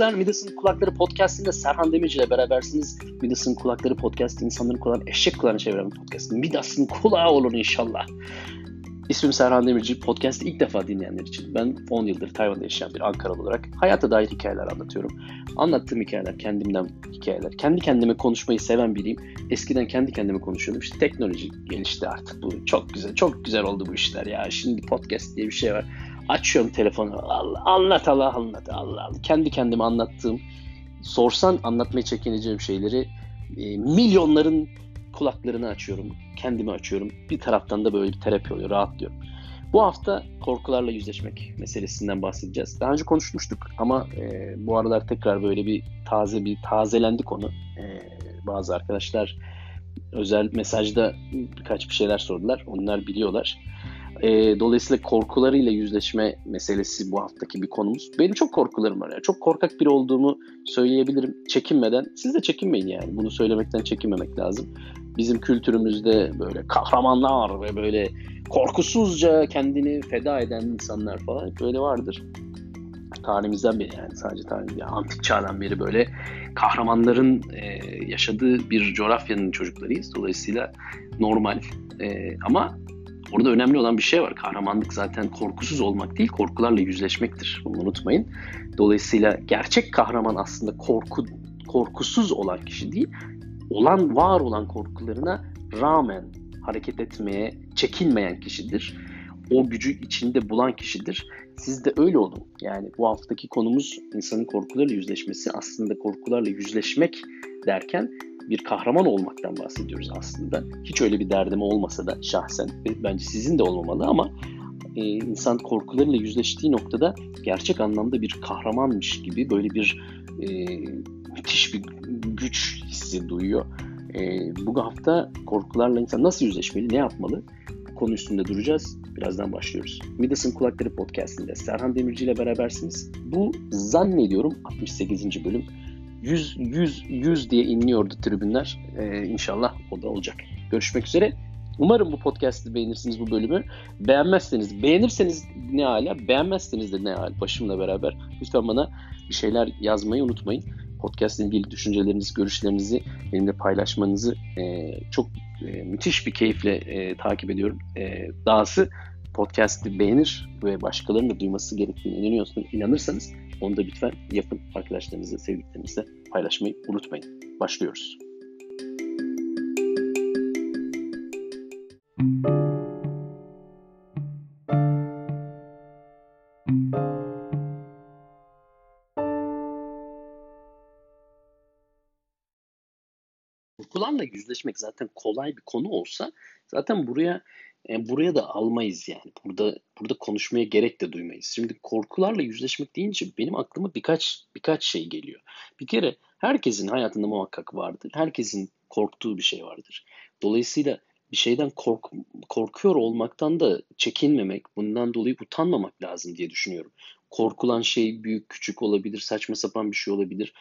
arkadaşlar. Midas'ın Kulakları Podcast'inde Serhan Demirci ile berabersiniz. Midas'ın Kulakları Podcast, insanların kulağını eşek kulağına çeviren bir podcast. Midas'ın kulağı olun inşallah. İsmim Serhan Demirci. Podcast'ı ilk defa dinleyenler için. Ben 10 yıldır Tayvan'da yaşayan bir Ankaralı olarak hayata dair hikayeler anlatıyorum. Anlattığım hikayeler kendimden hikayeler. Kendi kendime konuşmayı seven biriyim. Eskiden kendi kendime konuşuyordum. İşte teknoloji gelişti artık. Bu çok güzel, çok güzel oldu bu işler ya. Şimdi podcast diye bir şey var. Açıyorum telefonu. Allah, anlat Allah anlat Allah Allah. Kendi kendime anlattığım, sorsan anlatmaya çekineceğim şeyleri e, milyonların kulaklarını açıyorum. Kendimi açıyorum. Bir taraftan da böyle bir terapi oluyor. Rahatlıyorum. Bu hafta korkularla yüzleşmek meselesinden bahsedeceğiz. Daha önce konuşmuştuk ama e, bu aralar tekrar böyle bir taze bir tazelendi konu. E, bazı arkadaşlar özel mesajda birkaç bir şeyler sordular. Onlar biliyorlar. E, dolayısıyla korkularıyla yüzleşme meselesi bu haftaki bir konumuz. Benim çok korkularım var. Yani. Çok korkak biri olduğumu söyleyebilirim çekinmeden. Siz de çekinmeyin yani. Bunu söylemekten çekinmemek lazım. Bizim kültürümüzde böyle kahramanlar ve böyle korkusuzca kendini feda eden insanlar falan böyle vardır. Tarihimizden beri yani sadece tarih, yani antik çağdan beri böyle kahramanların e, yaşadığı bir coğrafyanın çocuklarıyız. Dolayısıyla normal. E, ama Orada önemli olan bir şey var. Kahramanlık zaten korkusuz olmak değil, korkularla yüzleşmektir. Bunu unutmayın. Dolayısıyla gerçek kahraman aslında korku korkusuz olan kişi değil, olan var olan korkularına rağmen hareket etmeye çekinmeyen kişidir. O gücü içinde bulan kişidir. Siz de öyle olun. Yani bu haftaki konumuz insanın korkularla yüzleşmesi. Aslında korkularla yüzleşmek derken bir kahraman olmaktan bahsediyoruz aslında. Hiç öyle bir derdim olmasa da şahsen bence sizin de olmamalı ama e, insan korkularıyla yüzleştiği noktada gerçek anlamda bir kahramanmış gibi böyle bir e, müthiş bir güç hissi duyuyor. E, bu hafta korkularla insan nasıl yüzleşmeli, ne yapmalı? konu üstünde duracağız. Birazdan başlıyoruz. Midas'ın Kulakları Podcast'inde Serhan Demirci ile berabersiniz. Bu zannediyorum 68. bölüm. 100, 100, 100 diye inliyordu tribünler. Ee, inşallah o da olacak. Görüşmek üzere. Umarım bu podcast'i beğenirsiniz bu bölümü. Beğenmezseniz, beğenirseniz ne hala, beğenmezseniz de ne hala başımla beraber lütfen bana bir şeyler yazmayı unutmayın. Podcast ile ilgili düşüncelerinizi, görüşlerinizi benimle paylaşmanızı e, çok e, müthiş bir keyifle e, takip ediyorum. E, dahası podcast'i beğenir ve başkalarının da duyması gerektiğine inanıyorsanız, inanırsanız onu da lütfen yapın. Arkadaşlarınızla, sevdiklerinizle paylaşmayı unutmayın. Başlıyoruz. Korkularla yüzleşmek zaten kolay bir konu olsa zaten buraya e, buraya da almayız yani. Burada burada konuşmaya gerek de duymayız. Şimdi korkularla yüzleşmek deyince benim aklıma birkaç birkaç şey geliyor. Bir kere herkesin hayatında muhakkak vardır. Herkesin korktuğu bir şey vardır. Dolayısıyla bir şeyden kork, korkuyor olmaktan da çekinmemek, bundan dolayı utanmamak lazım diye düşünüyorum. Korkulan şey büyük küçük olabilir, saçma sapan bir şey olabilir.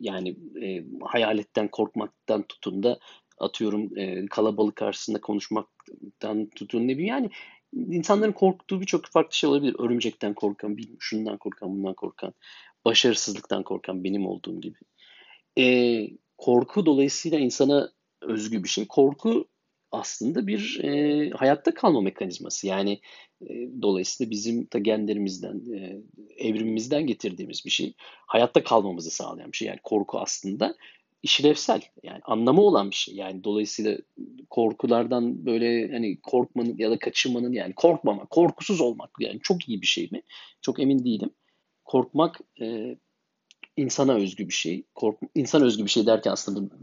Yani e, hayaletten korkmaktan tutun da atıyorum e, kalabalık karşısında konuşmaktan tutun ne bileyim yani insanların korktuğu birçok farklı şey olabilir. Örümcekten korkan, şundan korkan, bundan korkan, başarısızlıktan korkan benim olduğum gibi. E, korku dolayısıyla insana özgü bir şey. Korku aslında bir e, hayatta kalma mekanizması. Yani e, dolayısıyla bizim ta genlerimizden, e, evrimimizden getirdiğimiz bir şey. Hayatta kalmamızı sağlayan bir şey. Yani korku aslında işlevsel yani anlamı olan bir şey. Yani dolayısıyla korkulardan böyle hani korkmanın ya da kaçınmanın yani korkmama, korkusuz olmak yani çok iyi bir şey mi? Çok emin değilim. Korkmak e, insana özgü bir şey. Kork, insan özgü bir şey derken aslında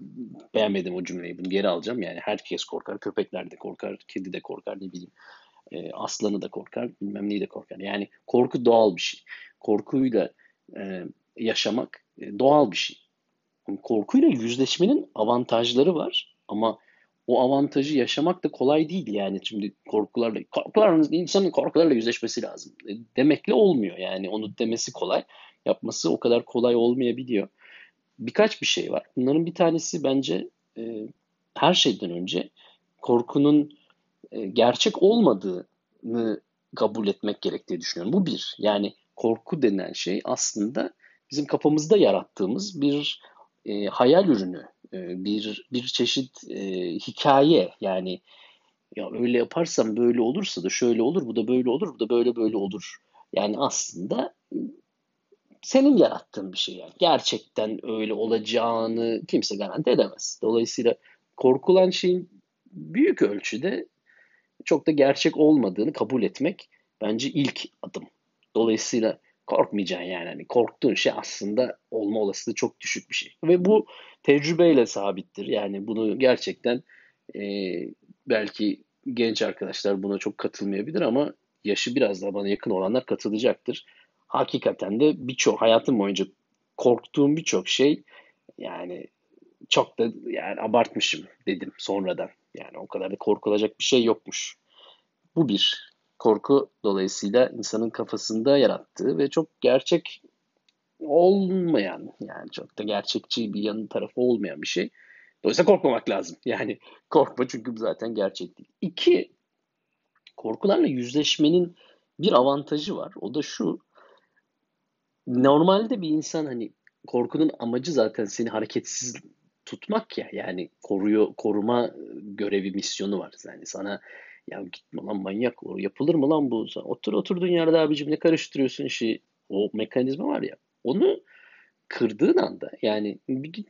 beğenmedim o cümleyi. Bunu geri alacağım. Yani herkes korkar. Köpekler de korkar. Kedi de korkar. Ne bileyim. E, aslanı da korkar. Bilmem neyi de korkar. Yani korku doğal bir şey. Korkuyla e, yaşamak e, doğal bir şey. Korkuyla yüzleşmenin avantajları var. Ama o avantajı yaşamak da kolay değil yani şimdi korkularla korkularla insanın korkularla yüzleşmesi lazım e, demekle olmuyor yani onu demesi kolay yapması o kadar kolay olmayabiliyor. Birkaç bir şey var. Bunların bir tanesi bence e, her şeyden önce korkunun e, gerçek olmadığını kabul etmek gerektiği düşünüyorum. Bu bir. Yani korku denen şey aslında bizim kafamızda yarattığımız bir e, hayal ürünü, e, bir bir çeşit e, hikaye yani ya öyle yaparsam böyle olursa da şöyle olur, bu da böyle olur, bu da böyle böyle olur. Yani aslında senin yarattığın bir şey yani. Gerçekten öyle olacağını kimse garanti edemez. Dolayısıyla korkulan şeyin büyük ölçüde çok da gerçek olmadığını kabul etmek bence ilk adım. Dolayısıyla korkmayacaksın yani. Hani korktuğun şey aslında olma olasılığı çok düşük bir şey. Ve bu tecrübeyle sabittir. Yani bunu gerçekten e, belki genç arkadaşlar buna çok katılmayabilir ama yaşı biraz daha bana yakın olanlar katılacaktır. Hakikaten de birçok hayatım boyunca korktuğum birçok şey yani çok da yani abartmışım dedim sonradan. Yani o kadar da korkulacak bir şey yokmuş. Bu bir korku dolayısıyla insanın kafasında yarattığı ve çok gerçek olmayan yani çok da gerçekçi bir yanı tarafı olmayan bir şey. Dolayısıyla korkmamak lazım. Yani korkma çünkü zaten gerçek değil. İki, korkularla yüzleşmenin bir avantajı var. O da şu. Normalde bir insan hani korkunun amacı zaten seni hareketsiz tutmak ya. Yani koruyor, koruma görevi, misyonu var. Yani sana ya gitme lan manyak o yapılır mı lan bu? Otur oturduğun yerde abicim ne karıştırıyorsun işi? O mekanizma var ya. Onu kırdığın anda yani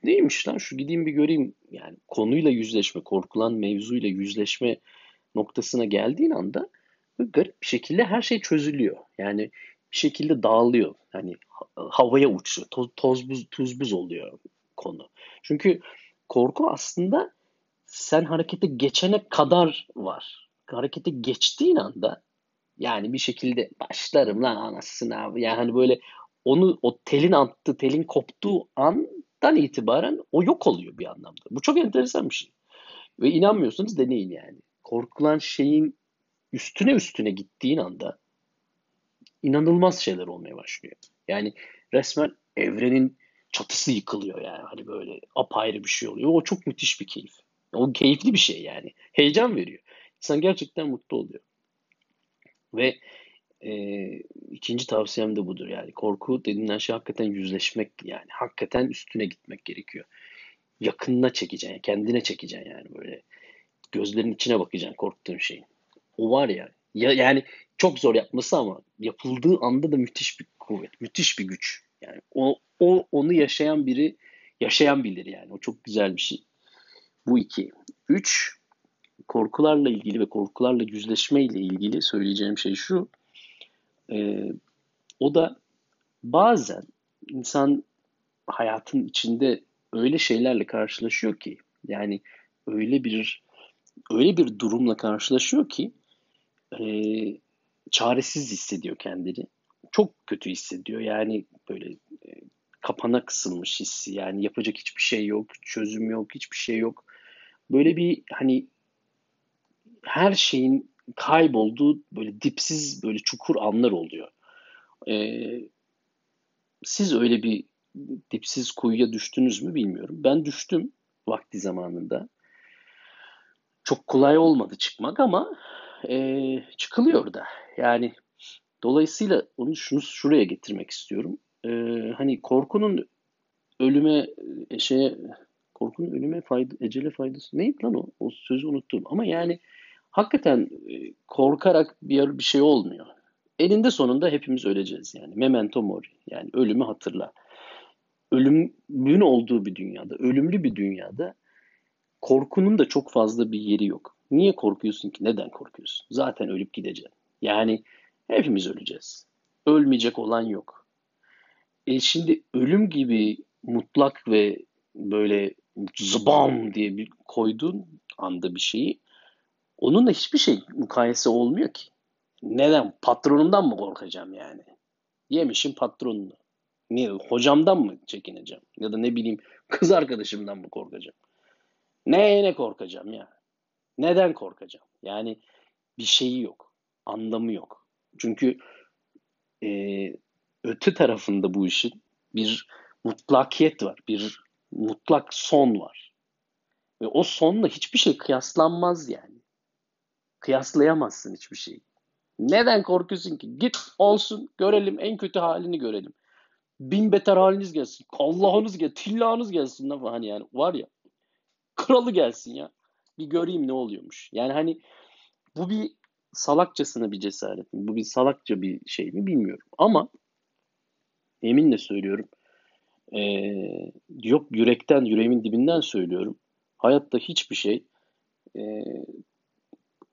neymiş lan şu gideyim bir göreyim yani konuyla yüzleşme, korkulan mevzuyla yüzleşme noktasına geldiğin anda garip bir şekilde her şey çözülüyor. Yani bir şekilde dağılıyor. Yani havaya uçuyor. Toz, toz buz, tuz buz oluyor konu. Çünkü korku aslında sen harekete geçene kadar var. Harekete geçtiğin anda yani bir şekilde başlarım lan anasını abi. Yani hani böyle onu o telin attı, telin koptuğu andan itibaren o yok oluyor bir anlamda. Bu çok enteresan bir şey. Ve inanmıyorsanız deneyin yani. Korkulan şeyin üstüne üstüne gittiğin anda inanılmaz şeyler olmaya başlıyor. Yani resmen evrenin çatısı yıkılıyor yani. Hani böyle apayrı bir şey oluyor. O çok müthiş bir keyif. O keyifli bir şey yani. Heyecan veriyor. İnsan gerçekten mutlu oluyor. Ve e, ikinci tavsiyem de budur yani. Korku denilen şey hakikaten yüzleşmek yani. Hakikaten üstüne gitmek gerekiyor. Yakınına çekeceksin, kendine çekeceksin yani böyle. Gözlerin içine bakacaksın korktuğun şeyin. O var ya, ya yani çok zor yapması ama yapıldığı anda da müthiş bir kuvvet, müthiş bir güç. Yani o, o onu yaşayan biri yaşayan bilir yani. O çok güzel bir şey. Bu iki. Üç, korkularla ilgili ve korkularla yüzleşme ile ilgili söyleyeceğim şey şu. E, o da bazen insan hayatın içinde öyle şeylerle karşılaşıyor ki yani öyle bir öyle bir durumla karşılaşıyor ki e, çaresiz hissediyor kendini. Çok kötü hissediyor. Yani böyle e, kapana kısılmış hissi. Yani yapacak hiçbir şey yok, çözüm yok, hiçbir şey yok. Böyle bir hani her şeyin kaybolduğu böyle dipsiz böyle çukur anlar oluyor. Ee, siz öyle bir dipsiz kuyuya düştünüz mü bilmiyorum. Ben düştüm vakti zamanında. Çok kolay olmadı çıkmak ama e, çıkılıyor da. Yani dolayısıyla onu şunu şuraya getirmek istiyorum. E, hani korkunun ölüme e, şeye korkunun ölüme fayda, ecele faydası neydi lan o? O sözü unuttum. Ama yani hakikaten e, korkarak bir bir şey olmuyor. Elinde sonunda hepimiz öleceğiz yani. Memento mori. Yani ölümü hatırla. Ölümün olduğu bir dünyada, ölümlü bir dünyada korkunun da çok fazla bir yeri yok. Niye korkuyorsun ki? Neden korkuyorsun? Zaten ölüp gideceksin. Yani hepimiz öleceğiz. Ölmeyecek olan yok. E şimdi ölüm gibi mutlak ve böyle zbam diye bir koyduğun anda bir şeyi Onunla hiçbir şey mukayese olmuyor ki. Neden? Patronumdan mı korkacağım yani? Yemişim patronunu. Niye? Hocamdan mı çekineceğim? Ya da ne bileyim kız arkadaşımdan mı korkacağım? Neye ne korkacağım ya? Neden korkacağım? Yani bir şeyi yok. Anlamı yok. Çünkü e, öte tarafında bu işin bir mutlakiyet var. Bir mutlak son var. Ve o sonla hiçbir şey kıyaslanmaz yani. Kıyaslayamazsın hiçbir şeyi. Neden korkuyorsun ki? Git olsun görelim en kötü halini görelim. bin beter haliniz gelsin. Allah'ınız gelsin. Tillahınız gelsin. Hani yani var ya. Kralı gelsin ya. Bir göreyim ne oluyormuş. Yani hani bu bir salakçasına bir cesaret mi? Bu bir salakça bir şey mi bilmiyorum. Ama eminle söylüyorum. Ee, yok yürekten, yüreğimin dibinden söylüyorum. Hayatta hiçbir şey e,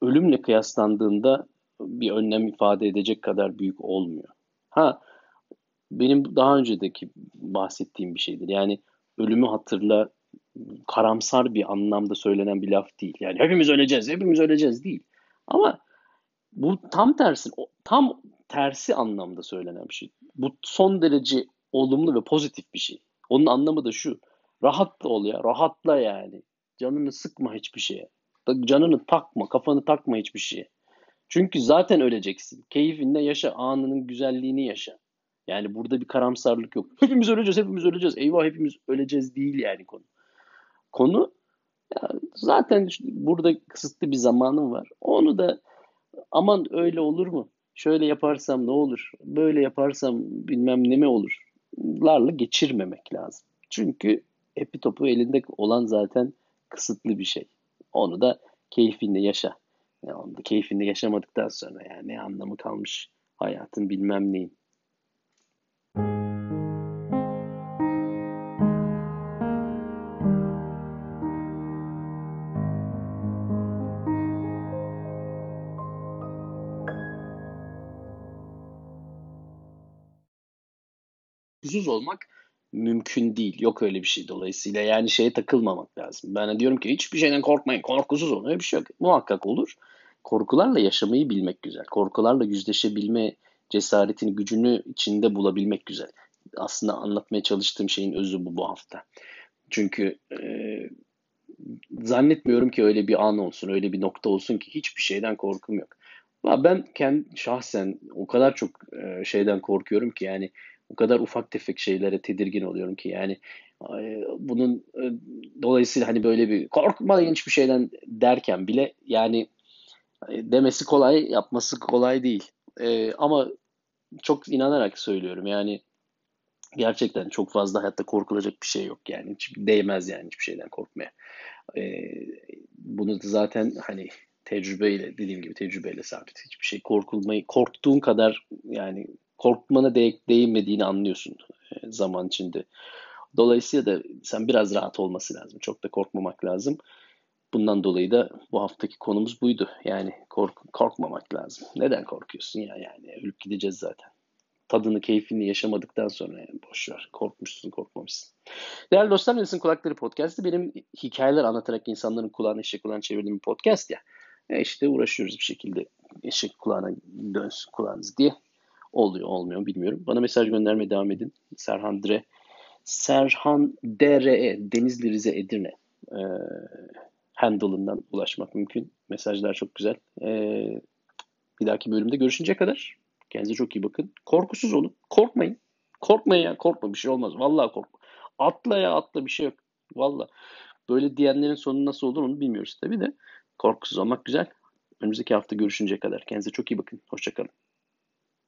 ölümle kıyaslandığında bir önlem ifade edecek kadar büyük olmuyor. Ha benim daha öncedeki bahsettiğim bir şeydir. Yani ölümü hatırla karamsar bir anlamda söylenen bir laf değil. Yani hepimiz öleceğiz, hepimiz öleceğiz değil. Ama bu tam tersi, tam tersi anlamda söylenen bir şey. Bu son derece olumlu ve pozitif bir şey. Onun anlamı da şu. Rahatla ol ya, rahatla yani. Canını sıkma hiçbir şeye. Canını takma, kafanı takma hiçbir şeye. Çünkü zaten öleceksin. Keyfinde yaşa, anının güzelliğini yaşa. Yani burada bir karamsarlık yok. Hepimiz öleceğiz, hepimiz öleceğiz. Eyvah hepimiz öleceğiz değil yani konu. Konu ya zaten burada kısıtlı bir zamanım var. Onu da aman öyle olur mu? Şöyle yaparsam ne olur? Böyle yaparsam bilmem ne mi olur? Larla geçirmemek lazım. Çünkü epitopu elinde olan zaten kısıtlı bir şey. Onu da keyfinde yaşa. Yani onu da keyfinde yaşamadıktan sonra yani ne anlamı kalmış hayatın bilmem neyin. Korkusuz olmak mümkün değil. Yok öyle bir şey dolayısıyla. Yani şeye takılmamak lazım. Ben diyorum ki hiçbir şeyden korkmayın. Korkusuz olun. Öyle bir şey yok. Muhakkak olur. Korkularla yaşamayı bilmek güzel. Korkularla yüzleşebilme cesaretini, gücünü içinde bulabilmek güzel. Aslında anlatmaya çalıştığım şeyin özü bu bu hafta. Çünkü e, zannetmiyorum ki öyle bir an olsun, öyle bir nokta olsun ki hiçbir şeyden korkum yok. Ben kendi şahsen o kadar çok e, şeyden korkuyorum ki yani o kadar ufak tefek şeylere tedirgin oluyorum ki yani bunun e, dolayısıyla hani böyle bir korkmayın hiçbir şeyden derken bile yani e, demesi kolay yapması kolay değil. E, ama çok inanarak söylüyorum yani gerçekten çok fazla hayatta korkulacak bir şey yok yani hiç değmez yani hiçbir şeyden korkmaya. bunu da zaten hani tecrübeyle dediğim gibi tecrübeyle sabit. Hiçbir şey korkulmayı korktuğun kadar yani korkmana de değinmediğini anlıyorsun e, zaman içinde. Dolayısıyla da sen biraz rahat olması lazım. Çok da korkmamak lazım. Bundan dolayı da bu haftaki konumuz buydu. Yani kork korkmamak lazım. Neden korkuyorsun ya yani ölüp gideceğiz zaten. Tadını, keyfini yaşamadıktan sonra yani boş. Korkmuşsun, korkmamışsın. Değerli dostlar, Nesin Kulakları Podcast'ı benim hikayeler anlatarak insanların kulağına eşek kulağına çevirdiğim bir podcast ya. E işte uğraşıyoruz bir şekilde eşek kulağına dönsün kulağınız diye. Oluyor olmuyor bilmiyorum. Bana mesaj göndermeye devam edin. Serhan Dre. Serhan DRE Denizli Rize Edirne e, handle'ından ulaşmak mümkün. Mesajlar çok güzel. E, bir dahaki bölümde görüşünceye kadar kendinize çok iyi bakın. Korkusuz olun. Korkmayın. Korkmayın ya. Korkma bir şey olmaz. Vallahi korkma. Atla ya atla bir şey yok. Vallahi. Böyle diyenlerin sonu nasıl olur onu bilmiyoruz tabii de. Korkusuz olmak güzel. Önümüzdeki hafta görüşünceye kadar. Kendinize çok iyi bakın. Hoşçakalın.